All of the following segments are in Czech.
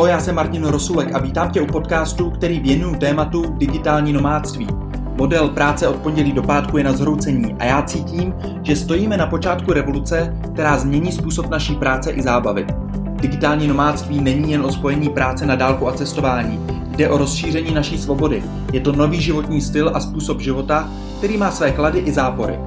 Ahoj, já jsem Martin Rosulek a vítám tě u podcastu, který věnuju tématu digitální nomádství. Model práce od pondělí do pátku je na zhroucení a já cítím, že stojíme na počátku revoluce, která změní způsob naší práce i zábavy. Digitální nomádství není jen o spojení práce na dálku a cestování, jde o rozšíření naší svobody. Je to nový životní styl a způsob života, který má své klady i zápory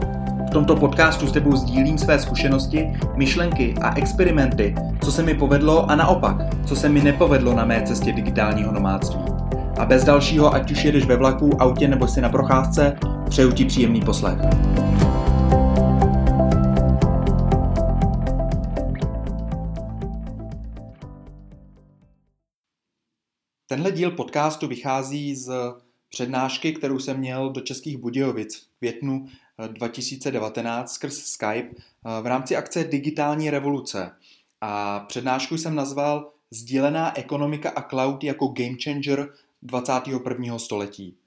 tomto podcastu s tebou sdílím své zkušenosti, myšlenky a experimenty, co se mi povedlo a naopak, co se mi nepovedlo na mé cestě digitálního nomádství. A bez dalšího, ať už jedeš ve vlaku, autě nebo si na procházce, přeju ti příjemný poslech. Tenhle díl podcastu vychází z přednášky, kterou jsem měl do Českých Budějovic v květnu 2019 skrz Skype eh, v rámci akce Digitální revoluce. A přednášku jsem nazval Sdílená ekonomika a cloud jako game changer 21. století.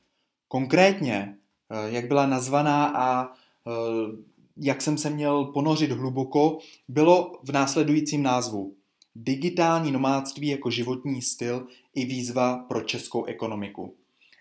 Konkrétně, eh, jak byla nazvaná a eh, jak jsem se měl ponořit hluboko, bylo v následujícím názvu. Digitální nomádství jako životní styl i výzva pro českou ekonomiku.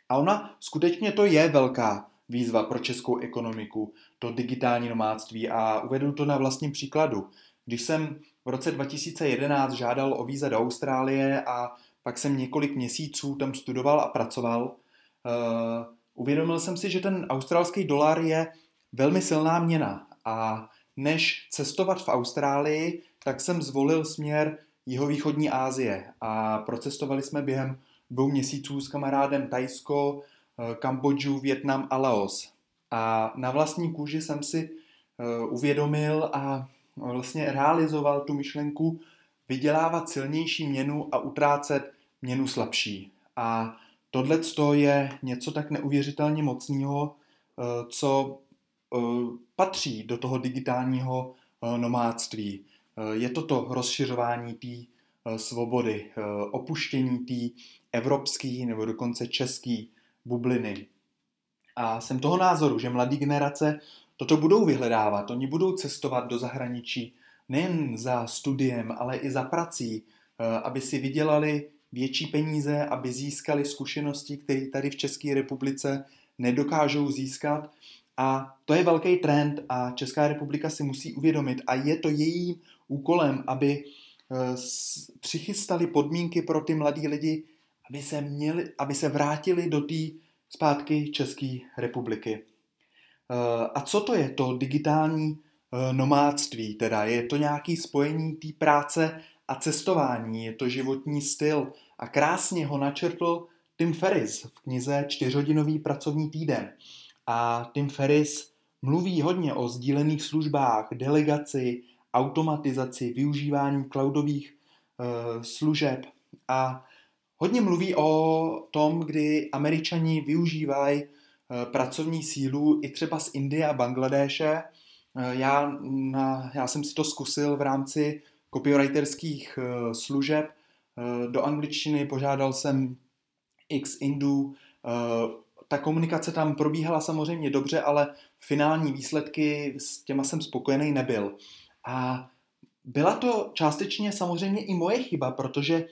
A ona skutečně to je velká výzva pro českou ekonomiku, to digitální nomádství. A uvedu to na vlastním příkladu. Když jsem v roce 2011 žádal o víza do Austrálie a pak jsem několik měsíců tam studoval a pracoval, uh, uvědomil jsem si, že ten australský dolar je velmi silná měna. A než cestovat v Austrálii, tak jsem zvolil směr jihovýchodní Asie. A procestovali jsme během dvou měsíců s kamarádem Tajsko, Kambodžu, Větnam a Laos. A na vlastní kůži jsem si eh, uvědomil a vlastně realizoval tu myšlenku vydělávat silnější měnu a utrácet měnu slabší. A tohle je něco tak neuvěřitelně mocného, eh, co patří do toho digitálního nomádství. Je to to rozšiřování té svobody, opuštění té evropské nebo dokonce české bubliny. A jsem toho názoru, že mladí generace toto budou vyhledávat. Oni budou cestovat do zahraničí nejen za studiem, ale i za prací, eh, aby si vydělali větší peníze, aby získali zkušenosti, které tady v České republice nedokážou získat. A to je velký trend a Česká republika si musí uvědomit a je to jejím úkolem, aby eh, přichystali podmínky pro ty mladí lidi, aby se, měli, aby se vrátili do té zpátky České republiky. Eh, a co to je to digitální eh, nomádství? Teda je to nějaký spojení té práce a cestování, je to životní styl a krásně ho načrtl Tim Ferris v knize Čtyřhodinový pracovní týden. A Tim Ferris mluví hodně o sdílených službách, delegaci, automatizaci, využívání cloudových uh, služeb a Hodně mluví o tom, kdy američani využívají eh, pracovní sílu i třeba z Indie a Bangladéše. Eh, já, na, já jsem si to zkusil v rámci copywriterských eh, služeb. Do angličtiny požádal jsem x Indů. Ta komunikace tam probíhala samozřejmě dobře, ale finální výsledky s těma jsem spokojený nebyl. A byla to částečně samozřejmě i moje chyba, protože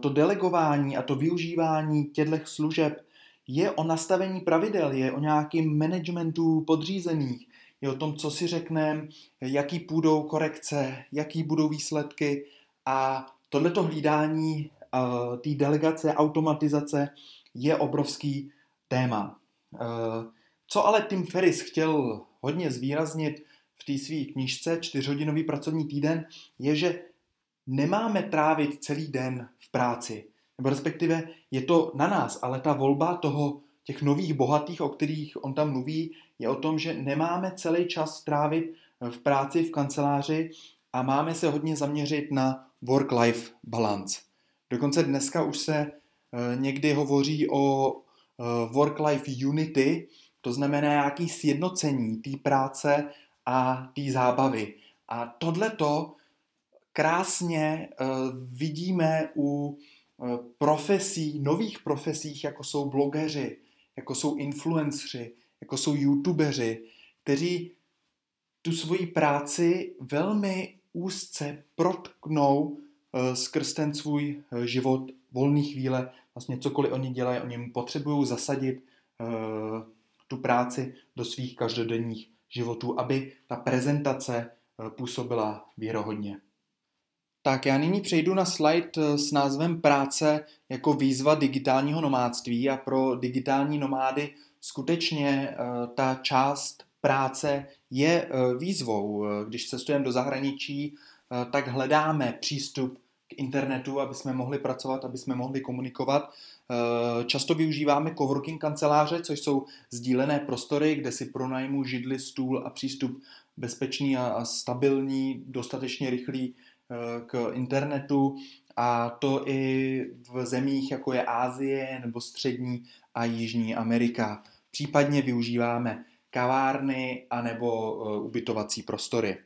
to delegování a to využívání těchto služeb je o nastavení pravidel, je o nějakým managementu podřízených, je o tom, co si řekneme, jaký půjdou korekce, jaký budou výsledky a tohleto hlídání uh, té delegace, automatizace je obrovský téma. Uh, co ale Tim Ferris chtěl hodně zvýraznit v té své knižce Čtyřhodinový pracovní týden, je, že nemáme trávit celý den v práci. Nebo respektive je to na nás, ale ta volba toho, těch nových bohatých, o kterých on tam mluví, je o tom, že nemáme celý čas trávit v práci, v kanceláři a máme se hodně zaměřit na work-life balance. Dokonce dneska už se eh, někdy hovoří o eh, work-life unity, to znamená nějaký sjednocení té práce a té zábavy. A tohleto krásně uh, vidíme u uh, profesí, nových profesích, jako jsou blogeři, jako jsou influenceri, jako jsou youtubeři, kteří tu svoji práci velmi úzce protknou skrz ten svůj život, volný chvíle, vlastně cokoliv oni dělají, oni potřebují zasadit tu práci do svých každodenních životů, aby ta prezentace působila věrohodně. Tak já nyní přejdu na slide eh, s názvem Práce jako výzva digitálního nomádství a pro digitální nomády skutečně eh, ta část práce je eh, výzvou. Když cestujeme do zahraničí, tak hledáme přístup k internetu, aby jsme mohli pracovat, aby jsme mohli komunikovat. Často využíváme coworking kanceláře, což jsou sdílené prostory, kde si pronajmu židli, stůl a přístup bezpečný a stabilní, dostatečně rychlý k internetu a to i v zemích jako je Ázie nebo Střední a Jižní Amerika. Případně využíváme kavárny anebo eh, ubytovací prostory.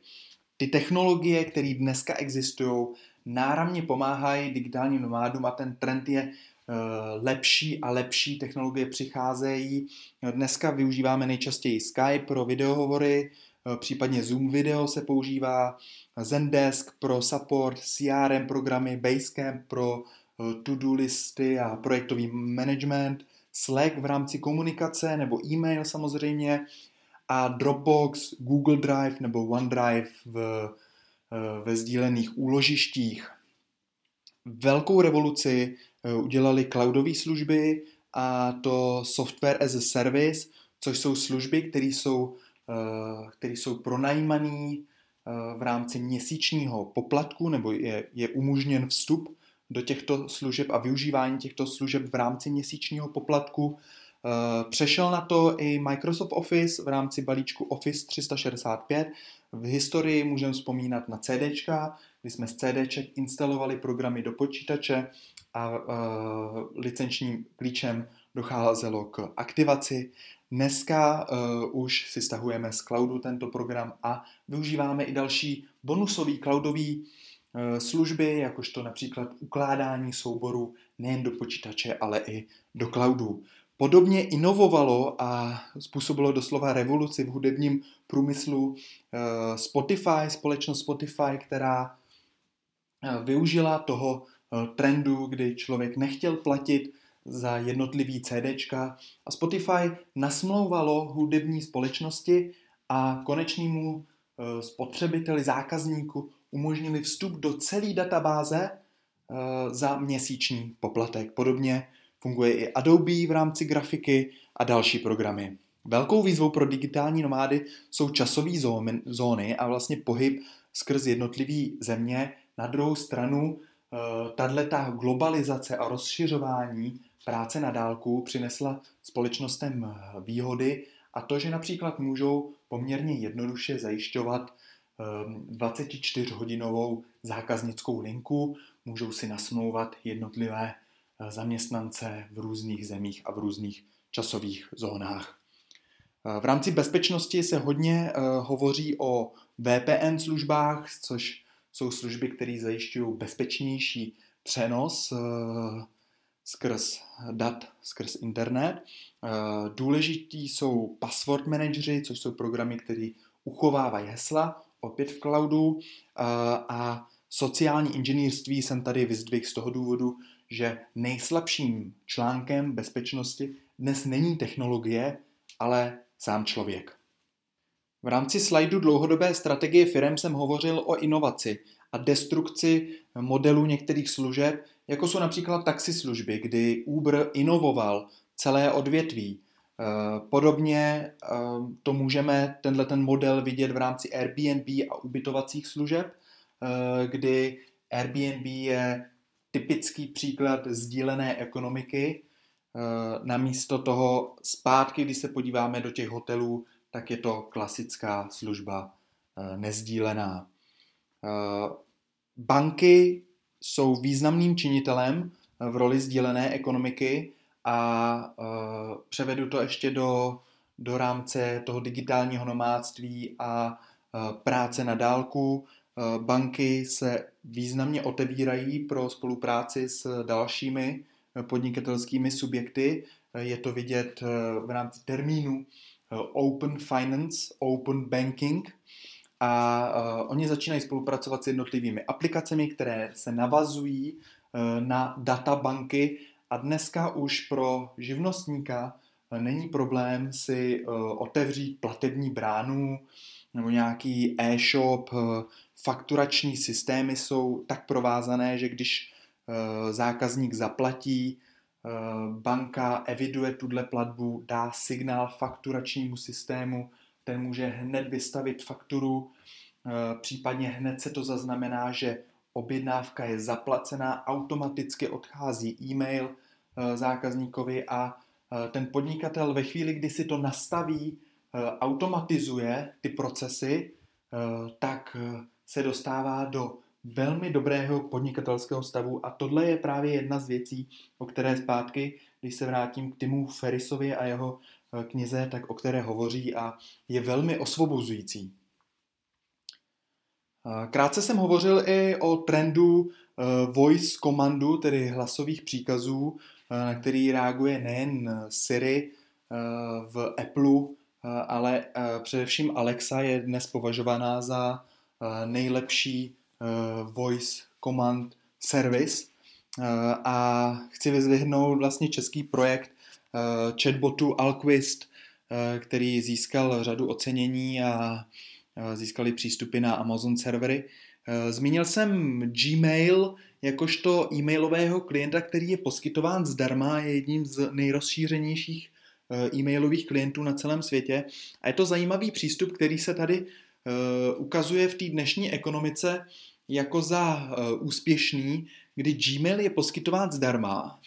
Ty technologie, které dneska existují, náramně pomáhají digitálním nomádům a ten trend je eh, lepší a lepší technologie přicházejí. Dneska využíváme nejčastěji Skype pro videohovory, případně Zoom video se používá, Zendesk pro support, CRM programy, Basecamp pro eh, to-do listy a projektový management, Slack v rámci komunikace nebo e-mail samozřejmě a Dropbox, Google Drive nebo OneDrive v, eh, ve sdílených úložištích. Velkou revoluci eh, udělali cloudové služby a to software as a service, což jsou služby, které jsou, které jsou pronajímané Eh, v rámci měsíčního poplatku nebo je, je umožněn vstup do těchto služeb a využívání těchto služeb v rámci měsíčního poplatku. Eh, přešel na to i Microsoft Office v rámci balíčku Office 365. V historii můžeme vzpomínat na CD, kdy jsme z CD instalovali programy do počítače a licenčním klíčem docházelo k aktivaci. Dneska uh, už si stahujeme z cloudu tento program a využíváme i další bonusové cloudové uh, služby, jakožto například ukládání souborů nejen do počítače, ale i do cloudu. Podobně inovovalo a způsobilo doslova revoluci v hudebním průmyslu uh, Spotify, společnost Spotify, která využila toho trendu, kdy člověk nechtěl platit za jednotlivý CDčka a Spotify nasmlouvalo hudební společnosti a konečnému eh, spotřebiteli, zákazníku umožnili vstup do celé databáze eh, za měsíční poplatek. Podobně funguje i Adobe v rámci grafiky a další programy. Velkou výzvou pro digitální nomády jsou časové zóny a vlastně pohyb skrz jednotlivé země. Na druhou stranu, eh, tato globalizace a rozšiřování práce na dálku přinesla společnostem výhody a to, že například můžou poměrně jednoduše zajišťovat 24-hodinovou ehm, zákaznickou linku, můžou si nasmlouvat jednotlivé eh, zaměstnance v různých zemích a v různých časových zónách. Eh, v rámci bezpečnosti se hodně eh, hovoří o VPN službách, což jsou služby, které zajišťují bezpečnější přenos skrz dat, skrz internet. Eh, důležitý jsou password managery, což jsou programy, které uchovávají hesla, opět v cloudu. Eh, a sociální inženýrství jsem tady vyzdvihl z toho důvodu, že nejslabším článkem bezpečnosti dnes není technologie, ale sám člověk. V rámci slajdu dlouhodobé strategie firm jsem hovořil o inovaci a destrukci modelů některých služeb, jako jsou například taxislužby, kdy Uber inovoval celé odvětví. Eh, podobně eh, to můžeme, tenhle ten model vidět v rámci Airbnb a ubytovacích služeb, eh, kdy Airbnb je typický příklad sdílené ekonomiky. Namísto toho zpátky, když se podíváme do těch hotelů, tak je to klasická služba nezdílená. Banky jsou významným činitelem v roli sdílené ekonomiky a uh, převedu to ještě do, do rámce toho digitálního nomádství a uh, práce na dálku. Banky se významně otevírají pro spolupráci s dalšími podnikatelskými subjekty. Je to vidět v rámci termínu Open Finance, Open Banking a uh, oni začínají spolupracovat s jednotlivými aplikacemi, které se navazují uh, na databanky. A dneska už pro živnostníka uh, není problém si uh, otevřít platební bránu nebo nějaký e-shop, uh, fakturační systémy jsou tak provázané, že když uh, zákazník zaplatí, banka eviduje tuhle platbu, dá signál fakturačnímu systému, ten může hned vystavit fakturu, eh, případně hned se to zaznamená, že objednávka je zaplacená, automaticky odchází e-mail eh, zákazníkovi a eh, ten podnikatel ve chvíli, kdy si to nastaví, automatizuje ty procesy, tak se dostává do velmi dobrého podnikatelského stavu. A tohle je právě jedna z věcí, o které zpátky, když se vrátím k Timu Ferrisovi a jeho Eh, knize, tak o které hovoří a je velmi osvobozující. Eh, krátce jsem hovořil i o trendu eh, voice komandu, tedy hlasových příkazů, na který reaguje nejen Siri v Apple, ale především Alexa je dnes považovaná za nejlepší voice command service. A chci vyzvihnout vlastně český projekt Eh, chatbotu Alquist, eh, který získal řadu ocenění a získali přístupy na Amazon servery. Eh, zmínil jsem Gmail jakožto e-mailového klienta, který je poskytován zdarma, je jedním z nejrozšířenějších e-mailových klientů na celém světě. A je to zajímavý přístup, který se tady ukazuje v té dnešní ekonomice jako za úspěšný, kdy Gmail je poskytován zdarma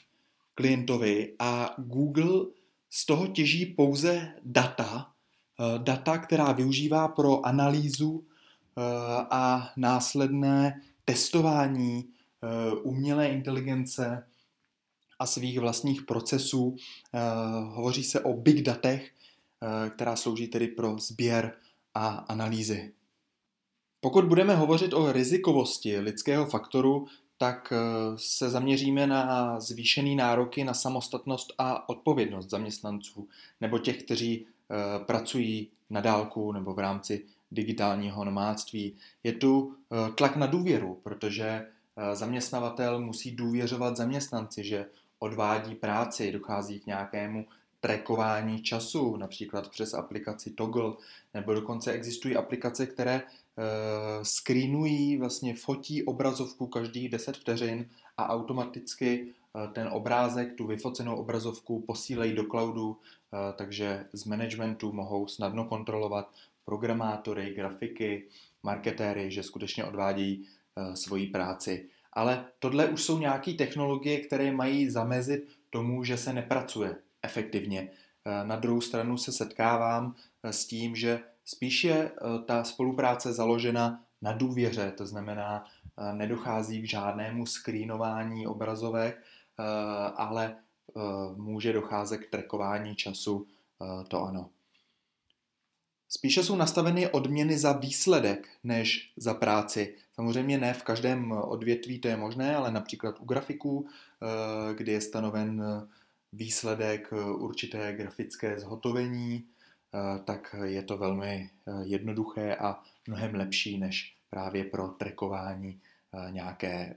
klientovi a Google z toho těží pouze data, eh, data, která využívá pro analýzu eh, a následné testování eh, umělé inteligence a svých vlastních procesů. Hovoří se o big datech, která slouží tedy pro sběr a analýzy. Pokud budeme hovořit o rizikovosti lidského faktoru, tak eh, se zaměříme na zvýšený nároky na samostatnost a odpovědnost zaměstnanců nebo těch, kteří eh, pracují na dálku nebo v rámci digitálního nomádství. Je tu eh, tlak na důvěru, protože zaměstnavatel musí důvěřovat zaměstnanci, že odvádí práci, dochází k nějakému trackování času, například přes aplikaci Toggle, nebo dokonce existují aplikace, které screenují, vlastně fotí obrazovku každých 10 vteřin a automaticky uh, ten obrázek, tu vyfocenou obrazovku posílejí do cloudu, uh, takže z managementu mohou snadno kontrolovat programátory, grafiky, marketéry, že skutečně odvádějí svoji práci. Ale tohle už jsou nějaké technologie, které mají zamezit tomu, že se nepracuje efektivně. Na druhou stranu se setkávám s tím, že Spíš je eh, ta spolupráce založena na důvěře, to znamená, eh, nedochází k žádnému screenování obrazovek, eh, ale může docházet k trekování času, to ano. Spíše jsou nastaveny odměny za výsledek než za práci. Samozřejmě ne v každém odvětví to je možné, ale například u grafiků, kdy je stanoven výsledek určité grafické zhotovení, tak je to velmi eh, jednoduché a mnohem lepší než právě pro trekování eh, nějaké,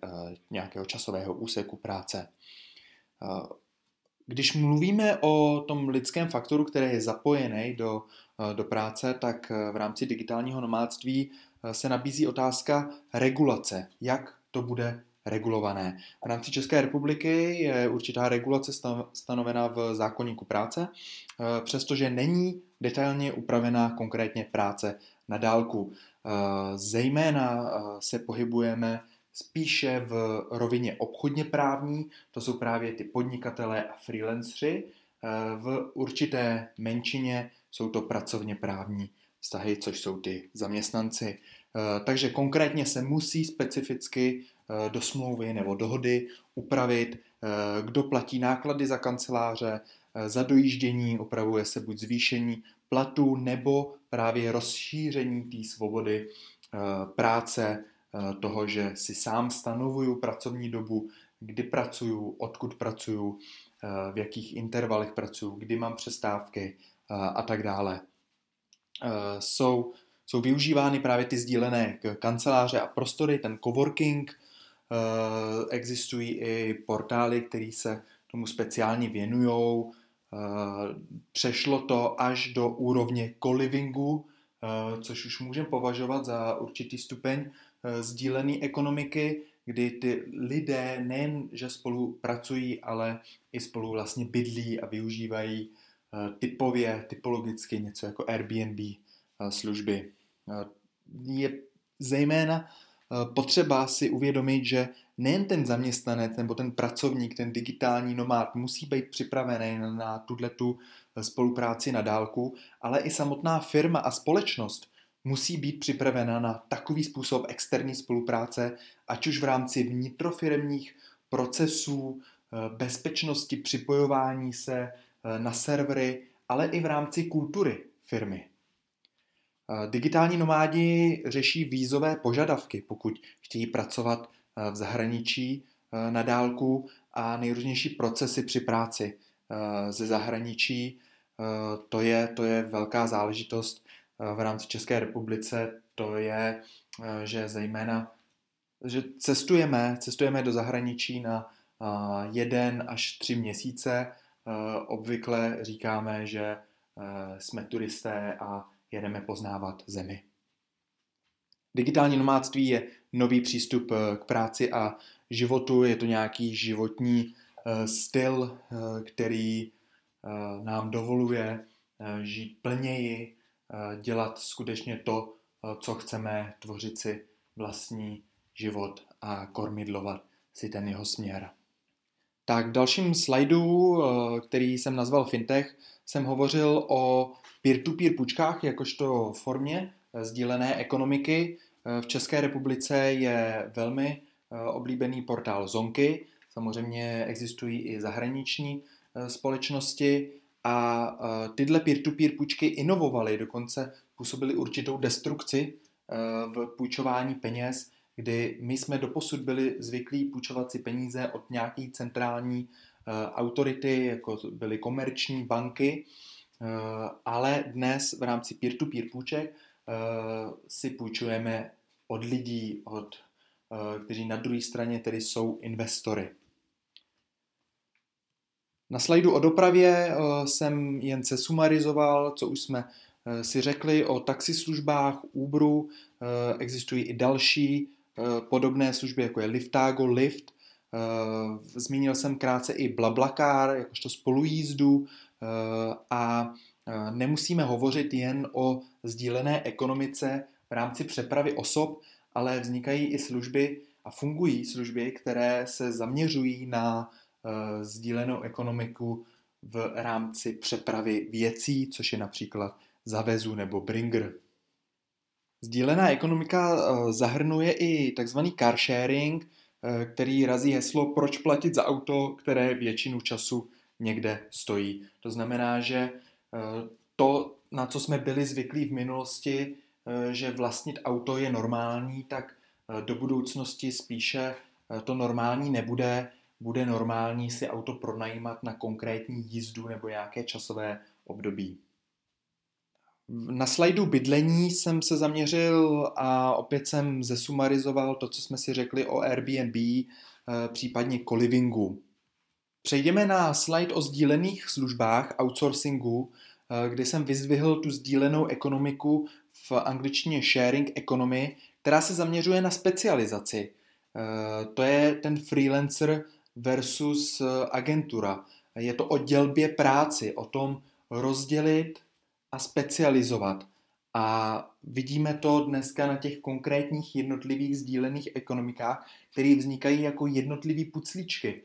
nějakého časového úseku práce. Když mluvíme o tom lidském faktoru, který je zapojený do, do práce, tak v rámci digitálního nomádství se nabízí otázka regulace. Jak to bude regulované. V rámci České republiky je určitá regulace stanovená v zákonníku práce, eh, přestože není detailně upravená konkrétně práce na dálku. Eh, zejména eh, se pohybujeme spíše v rovině obchodně právní, to jsou právě ty podnikatelé a freelancři. V určité menšině jsou to pracovně právní vztahy, což jsou ty zaměstnanci. Takže konkrétně se musí specificky do smlouvy nebo dohody upravit, eh, kdo platí náklady za kanceláře, eh, za dojíždění, upravuje se buď zvýšení platu nebo právě rozšíření té svobody práce, toho, že si sám stanovuju pracovní dobu, kdy pracuju, odkud pracuju, v jakých intervalech pracuju, kdy mám přestávky a tak dále. Jsou jsou využívány právě ty sdílené kanceláře a prostory, ten coworking. Eh, existují i portály, které se tomu speciálně věnují. Přešlo to až do úrovně co-livingu, což už můžeme považovat za určitý stupeň sdílené ekonomiky, kdy ty lidé nejen, že spolu pracují, ale i spolu vlastně bydlí a využívají eh, typově, typologicky něco jako Airbnb eh, služby. Eh, je zejména potřeba si uvědomit, že nejen ten zaměstnanec nebo ten pracovník, ten digitální nomád musí být připravený na tuto spolupráci na dálku, ale i samotná firma a společnost musí být připravena na takový způsob externí spolupráce, ať už v rámci vnitrofirmních procesů, eh, bezpečnosti, připojování se eh, na servery, ale i v rámci kultury firmy. Eh, digitální nomádi řeší vízové požadavky, pokud chtějí pracovat v zahraničí na dálku a nejrůznější procesy při práci ze zahraničí. To je, to je velká záležitost v rámci České republice, to je, eh, že zejména, že cestujeme, cestujeme do zahraničí na jeden až tři měsíce. Eh, obvykle říkáme, že eh, jsme turisté a jedeme poznávat zemi. Digitální nomádství je nový přístup k práci a životu, je to nějaký životní styl, který nám dovoluje žít plněji, Eh, dělat skutečně to, eh, co chceme, tvořit si vlastní život a kormidlovat si ten jeho směr. Tak v dalším slajdu, eh, který jsem nazval Fintech, jsem hovořil o peer-to-peer půjčkách jakožto formě sdílené ekonomiky. V České republice je velmi oblíbený portál Zonky, samozřejmě existují i zahraniční společnosti. A tyhle peer-to-peer půjčky inovovaly, dokonce působily určitou destrukci v půjčování peněz, kdy my jsme doposud byli zvyklí půjčovat si peníze od nějaké centrální e, autority, jako byly komerční banky, e, ale dnes v rámci peer-to-peer půjček si půjčujeme od lidí, od, kteří na druhé straně tedy jsou investory. Na slajdu o dopravě eh, jsem jen se sumarizoval, co už jsme eh, si řekli o taxislužbách, Uberu. Eh, existují i další podobné služby, jako je Liftago, Lyft. Zmínil jsem krátce i Blablacar, jakožto spolujízdu a nemusíme hovořit jen o sdílené ekonomice v rámci přepravy osob, ale vznikají i služby a fungují služby, které se zaměřují na Eh, sdílenou ekonomiku v rámci přepravy věcí, což je například Zavezu nebo Bringer. Sdílená ekonomika eh, zahrnuje i tzv. car sharing, eh, který razí heslo proč platit za auto, které většinu času někde stojí. To znamená, že to, na co jsme byli zvyklí v minulosti, že vlastnit auto je normální, tak do budoucnosti spíše to normální nebude bude normální si auto pronajímat na konkrétní jízdu nebo nějaké časové období. Na slajdu bydlení jsem se zaměřil a opět jsem zesumarizoval to, co jsme si řekli o Airbnb, eh, případně co-livingu. Přejdeme na slide o sdílených službách, outsourcingu, eh, kde jsem vyzdvihl tu sdílenou ekonomiku v angličtině sharing economy, která se zaměřuje na specializaci. Eh, to je ten freelancer, versus agentura. Je to o dělbě práci, o tom rozdělit a specializovat. A vidíme to dneska na těch konkrétních jednotlivých sdílených ekonomikách, které vznikají jako jednotlivý puclíčky.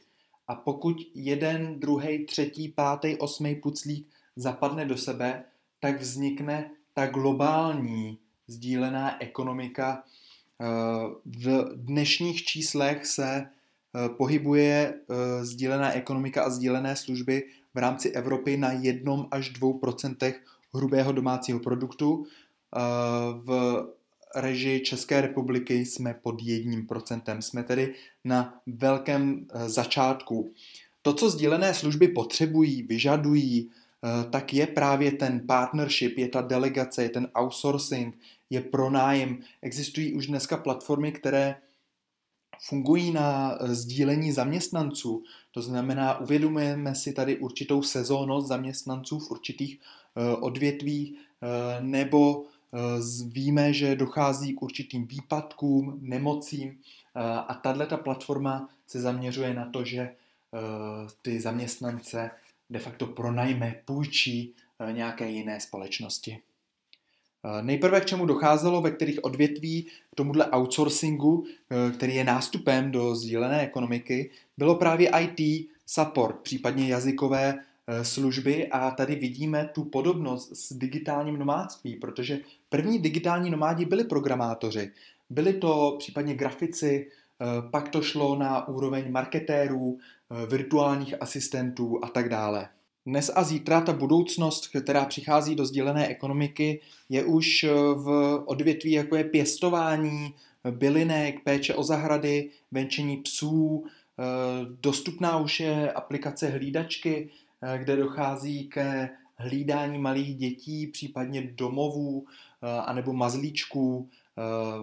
A pokud jeden, druhý, třetí, pátý, osmý puclík zapadne do sebe, tak vznikne ta globální sdílená ekonomika. Eh, v dnešních číslech se Eh, pohybuje eh, sdílená ekonomika a sdílené služby v rámci Evropy na 1 až 2 hrubého domácího produktu. Eh, v režii České republiky jsme pod 1%. Jsme tedy na velkém začátku. To, co sdílené služby potřebují, vyžadují, tak je právě ten partnership, je ta delegace, je ten outsourcing, je pronájem. Existují už dneska platformy, které fungují na sdílení zaměstnanců. To znamená, uvědomujeme si tady určitou sezónnost zaměstnanců v určitých odvětvích, nebo víme, že dochází k určitým výpadkům, nemocím a tato platforma se zaměřuje na to, že ty zaměstnance de facto pronajme, půjčí nějaké jiné společnosti. Nejprve k čemu docházelo, ve kterých odvětví k tomuhle outsourcingu, který je nástupem do sdílené ekonomiky, bylo právě IT, support, případně jazykové služby a tady vidíme tu podobnost s digitálním nomádství, protože první digitální nomádi byli programátoři, byli to případně grafici, pak to šlo na úroveň marketérů, virtuálních asistentů a tak dále. Dnes a zítra ta budoucnost, která přichází do sdílené ekonomiky, je už v odvětví, jako je pěstování, bylinek, péče o zahrady, venčení psů, dostupná už je aplikace hlídačky, kde dochází ke hlídání malých dětí, případně domovů anebo mazlíčků.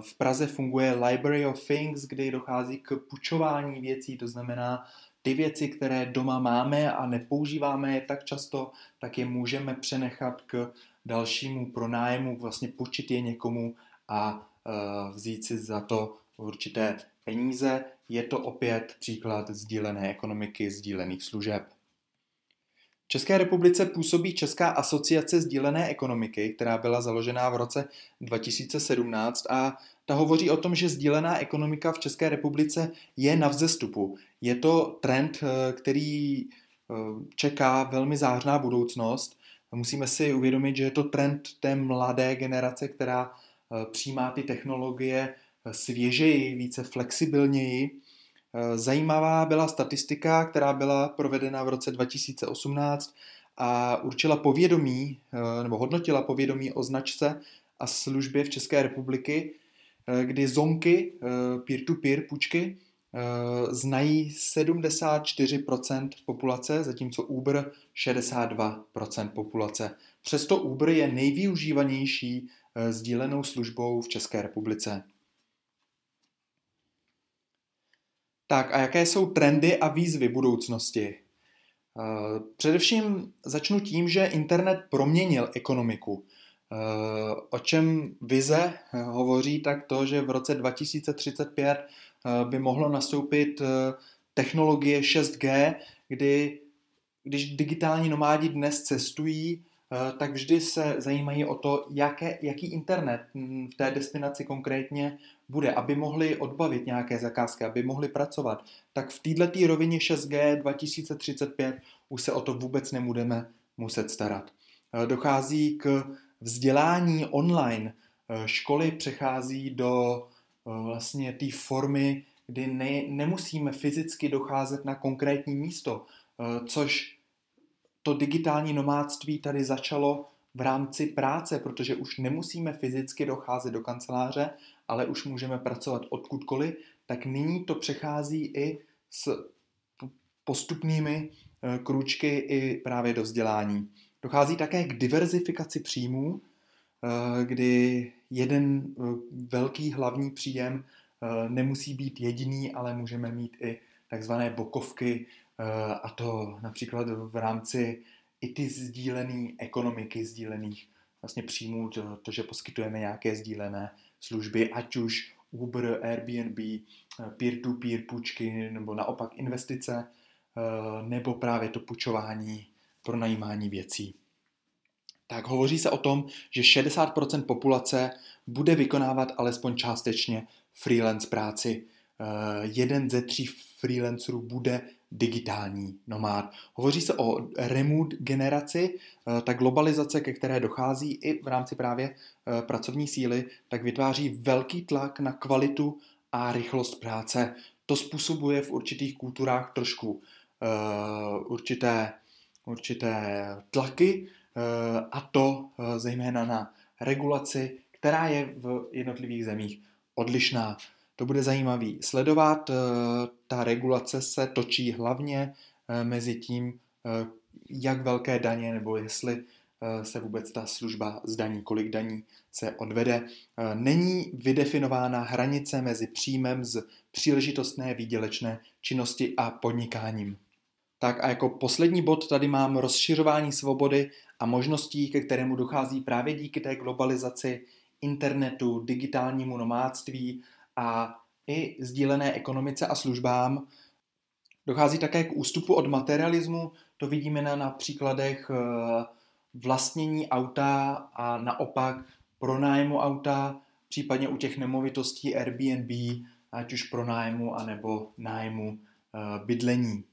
V Praze funguje Library of Things, kde dochází k pučování věcí, to znamená, ty věci, které doma máme a nepoužíváme je tak často, tak je můžeme přenechat k dalšímu pronájmu, vlastně počít je někomu a vzít si za to určité peníze. Je to opět příklad sdílené ekonomiky, sdílených služeb. V České republice působí Česká asociace sdílené ekonomiky, která byla založená v roce 2017 a ta hovoří o tom, že sdílená ekonomika v České republice je na vzestupu. Je to trend, eh, který eh, čeká velmi zářná budoucnost. Musíme si uvědomit, že je to trend té mladé generace, která eh, přijímá ty technologie svěžeji, více flexibilněji zajímavá byla statistika, která byla provedena v roce 2018 a určila povědomí, eh, nebo hodnotila povědomí o značce a službě v České republiky, eh, kdy zonky, peer-to-peer půjčky, znají 74% populace, zatímco Uber 62% populace. Přesto Uber je nejvyužívanější sdílenou službou v České republice. Tak a jaké jsou trendy a výzvy budoucnosti? Eh, především začnu tím, že internet proměnil ekonomiku. Eh, o čem vize eh, hovoří, tak to, že v roce 2035 by mohlo nastoupit technologie 6G, kdy když digitální nomádi dnes cestují, tak vždy se zajímají o to, jaké, jaký internet hm, v té destinaci konkrétně bude, aby mohli odbavit nějaké zakázky, aby mohli pracovat, tak v této rovině 6G 2035 už se o to vůbec nebudeme muset starat. Eh, dochází k vzdělání online. Eh, školy přechází do eh, vlastně té formy, kdy ne, nemusíme fyzicky docházet na konkrétní místo, což to digitální nomádství tady začalo v rámci práce, protože už nemusíme fyzicky docházet do kanceláře, ale už můžeme pracovat odkudkoliv, tak nyní to přechází i s postupnými eh, kručky i právě do vzdělání. Dochází také k diverzifikaci příjmů, eh, kdy jeden eh, velký hlavní příjem nemusí být jediný, ale můžeme mít i takzvané bokovky, a to například v rámci i ty sdílené ekonomiky, sdílených vlastně příjmů, to, to, že poskytujeme nějaké sdílené služby, ať už Uber, Airbnb, peer-to-peer půjčky, nebo naopak investice, eh, nebo právě to půjčování, pronajímání věcí. Tak hovoří se o tom, že 60% populace bude vykonávat alespoň částečně freelance práci. Eh, jeden ze tří freelancerů bude digitální nomád. Hovoří se o remote generaci, eh, ta globalizace, ke které dochází i v rámci právě eh, pracovní síly, tak vytváří velký tlak na kvalitu a rychlost práce. To způsobuje v určitých kulturách trošku uh, určité, určité tlaky a to zejména na regulaci, která je v jednotlivých zemích odlišná. To bude zajímavý sledovat. Eh, ta regulace se točí hlavně eh, mezi tím, eh, jak velké daně nebo jestli se vůbec ta služba zdaní, kolik daní se odvede. Není vydefinována hranice mezi příjmem z příležitostné výdělečné činnosti a podnikáním. Tak a jako poslední bod tady mám rozšiřování svobody a možností, ke kterému dochází právě díky té globalizaci, internetu, digitálnímu nomádství a i sdílené ekonomice a službám. Dochází také k ústupu od materialismu, to vidíme na, na příkladech eh, vlastnění auta a naopak pronájmu auta, případně u těch nemovitostí Airbnb, ať už pronájmu anebo nájmu eh, bydlení.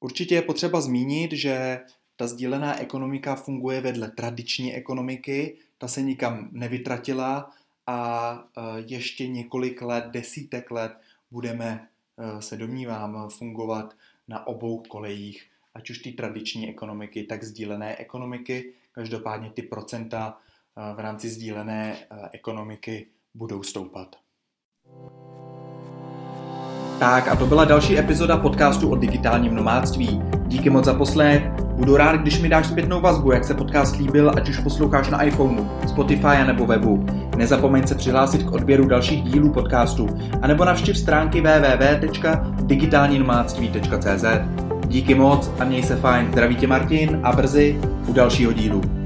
Určitě je potřeba zmínit, že ta sdílená ekonomika funguje vedle tradiční ekonomiky, ta se nikam nevytratila a e, ještě několik let, desítek let budeme, e, se domnívám, fungovat na obou kolejích, ať už ty tradiční ekonomiky, tak sdílené ekonomiky. Každopádně ty procenta e, v rámci sdílené ekonomiky budou stoupat. Tak a to byla další epizoda podcastu o digitálním nomádství. Díky moc za poslech. Budu rád, když mi dáš zpětnou vazbu, jak se podcast líbil, ať už posloucháš na iPhoneu, Spotify nebo webu. Nezapomeň se přihlásit k odběru dalších dílů podcastu, anebo navštiv stránky www.digitálninomádství.cz. Díky moc a měj se fajn. Zdraví tě Martin a brzy u dalšího dílu.